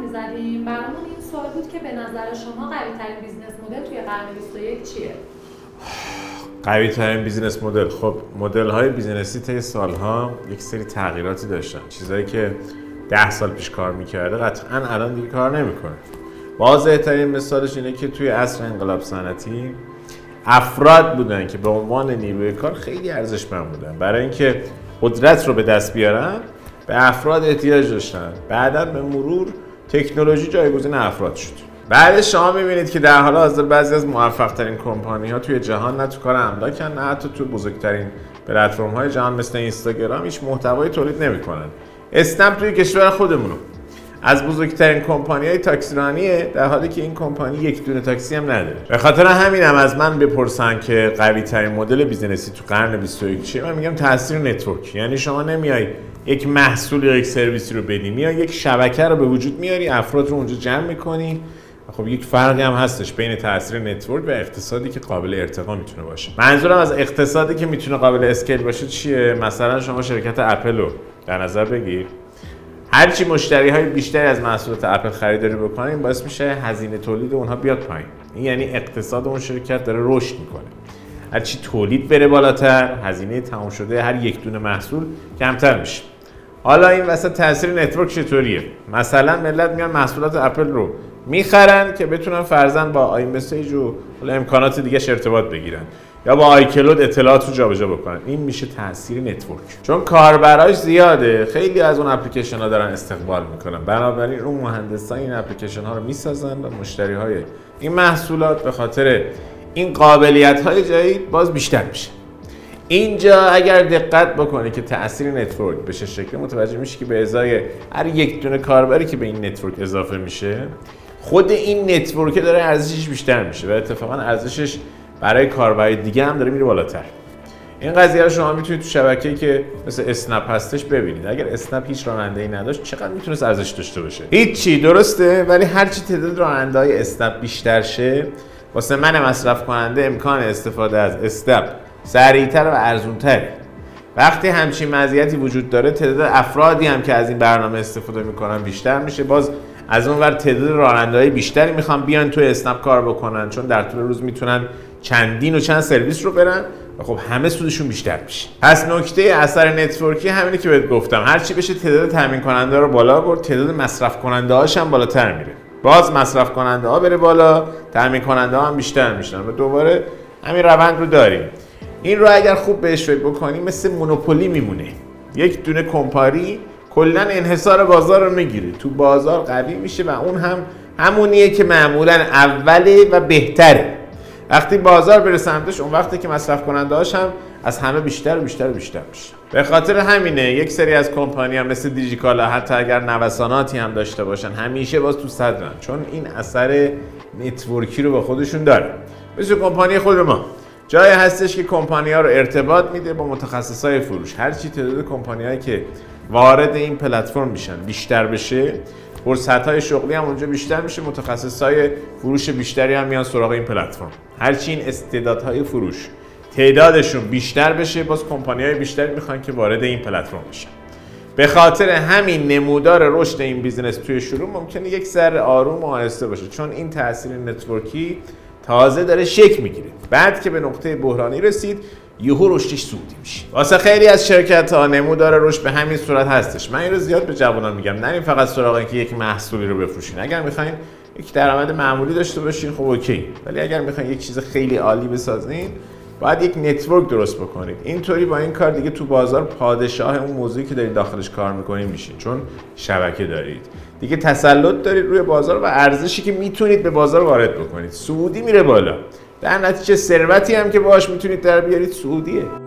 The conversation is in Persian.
می‌زدیم. برامون این سوال بود که به نظر شما قوی ترین business model توی قرن 21 چیه؟ قوی ترین business model. خب مدل های business ی طی سالها یک سری تغییراتی داشتن. چیزهایی که ده سال پیش کار می‌کرده قطعا الان دیگه کار نمی‌کنه. واضح ترین مثالش اینه که توی عصر انقلاب صنعتی افراد بودن که به عنوان نیروی کار خیلی ارزشمند بودن. برای اینکه قدرت رو به دست بیارن به افراد احتیاج داشتن. بعدا به مرور تکنولوژی جایگزین افراد شد. بعد شما می‌بینید که در حال حاضر بعضی از موفق ترین کمپانی ها توی جهان نه تو کار املاکن نه حتی تو بزرگترین پلتفرم های جهان مثل اینستاگرام هیچ محتوایی تولید نمی‌کنن. اسنپ توی کشور خودمونو. از بزرگترین کمپانی های تاکسیرانیه در حالی که این کمپانی یک دونه تاکسی هم نداره. به خاطر همینم هم از من بپرسن که قوی ترین مدل business ی تو قرن 21 چیه من میگم تاثیر network. یعنی شما نمیای یک محصول یا یک سرویسی رو بدی میای یک شبکه رو به وجود میاری افراد رو اونجا جمع می‌کنی. خب یک فرقی هم هستش بین تاثیر network و اقتصادی که قابل ارتقا می‌تونه باشه. منظورم از اقتصادی که می‌تونه قابل scale باشه چیه؟ مثلا شما شرکت اپل رو در نظر بگیر. هرچی مشتری های بیشتری از محصولات اپل خریداری بکنن باعث میشه هزینه تولید اونها بیاد پایین. این یعنی اقتصاد اون شرکت داره رشد می‌کنه. هرچی تولید بره بالاتر هزینه تمام شده هر یک دونه محصول کمتر میشه. حالا این وسط تاثیر network چطوریه؟ مثلا ملت میان محصولات اپل رو می‌خرن که بتونن فرضاً با iMessage و امکانات دیگه ارتباط بگیرن. یا با iCloud اطلاعات رو جابجا بکنن. این میشه تاثیر network. چون کاربراش زیاده. خیلی از اون اپلیکیشن ها دارن استقبال می‌کنن. بنابراین اون مهندسان این اپلیکیشن ها رو می‌سازن و مشتری های این محصولات به خاطر این قابلیت های جدید باز بیشتر میشه. اینجا اگر دقت بکنی که تاثیر network به چه شکله متوجه میشی که به ازای هر یک دونه کاربری که به این network اضافه میشه خود این network داره ارزشش بیشتر میشه و اتفاقا ارزشش برای کاربر دیگه هم داره میره بالاتر. این قضیه رو شما می‌تونید تو شبکه‌ای که مثل اسنپ هستش ببینید. اگر اسنپ هیچ راننده‌ای نداشت چقدر می‌تونست ارزش داشته باشه؟ هیچی درسته ولی هرچی تعداد راننده‌های اسنپ بیشتر شه واسه من مصرف کننده امکان استفاده از اسنپ سریعتر و ارزونتره. وقتی همچین مزیتی وجود داره تعداد افرادی هم که از این برنامه استفاده می‌کنن بیشتر میشه. باز از اون ور تعداد راننده‌های بیشتری می‌خوان بیان تو اسنپ کار بکنن چون در طول روز می‌تونن چندین و چند سرویس رو برن و خب همه سودشون بیشتر میشه. پس نکته اثر network ی همینه که بهت گفتم. هرچی بشه تعداد تامین کننده رو بالا برد تعداد مصرف کننده هاش هم بالاتر میره. باز مصرف کننده ها بره بالا تامین کننده ها هم بیشتر میشن. و دوباره همین روند رو داریم. این رو اگر خوب بهش فکر بکنیم مثل مونوپولی میمونه. یک دونه کمپاری کلا انحصار بازار رو می‌گیره. تو بازار قوی میشه و اون هم همونیه که معمولا اوله و بهتره. وقتی بازار بره سمتش اون وقتی که مصرف کننده هاش از همه بیشتر و بیشتر و بیشتر میشه. به خاطر همینه یک سری از کمپانی هم مثل دیجیکالا حتی اگر نوساناتی هم داشته باشن همیشه باز تو صدرن چون این اثر network ی رو به خودشون داره. مثل کمپانی خود ما. جایی هستش که کمپانی ها رو ارتباط میده با متخصص های فروش هرچی تعداد کمپانی که وارد این پلتفرم میشن بیشتر بشه فرصت های شغلی هم اونجا بیشتر میشه. متخصص های فروش بیشتری هم میان سراغ این پلتفرم. هرچی این استعدادهای فروش تعدادشون بیشتر بشه باز کمپانی های بیشتری می‌خوان که وارد این پلتفرم بشن. به خاطر همین نمودار رشد این business توی شروع ممکنه یک سر آروم و آهسته باشه چون این تاثیر network ی تازه داره شکل می‌گیره. بعد که به نقطه بحرانی رسید یهو رشدش صعودی میشه. واسه خیلی از شرکت ها نمودار رشد به همین صورت هستش. من این رو زیاد به جوانان میگم. نرین فقط سراغ اینکه یک محصولی رو بفروشین. اگر می‌خواین یک درآمد معمولی داشته باشین خب okay. ولی اگر می‌خواین یک چیز خیلی عالی بسازین باید یک network درست بکنید. اینطوری با این کار دیگه تو بازار پادشاه اون موضوعی که دارید داخلش کار می‌کنید میشین. چون شبکه دارید. دیگه تسلط دارید روی بازار و ارزشی که می‌تونید به بازار وارد بکنید. سعودی میره بالا. در نتیجه ثروتی هم که باش می‌تونید در بیارید سعودیه.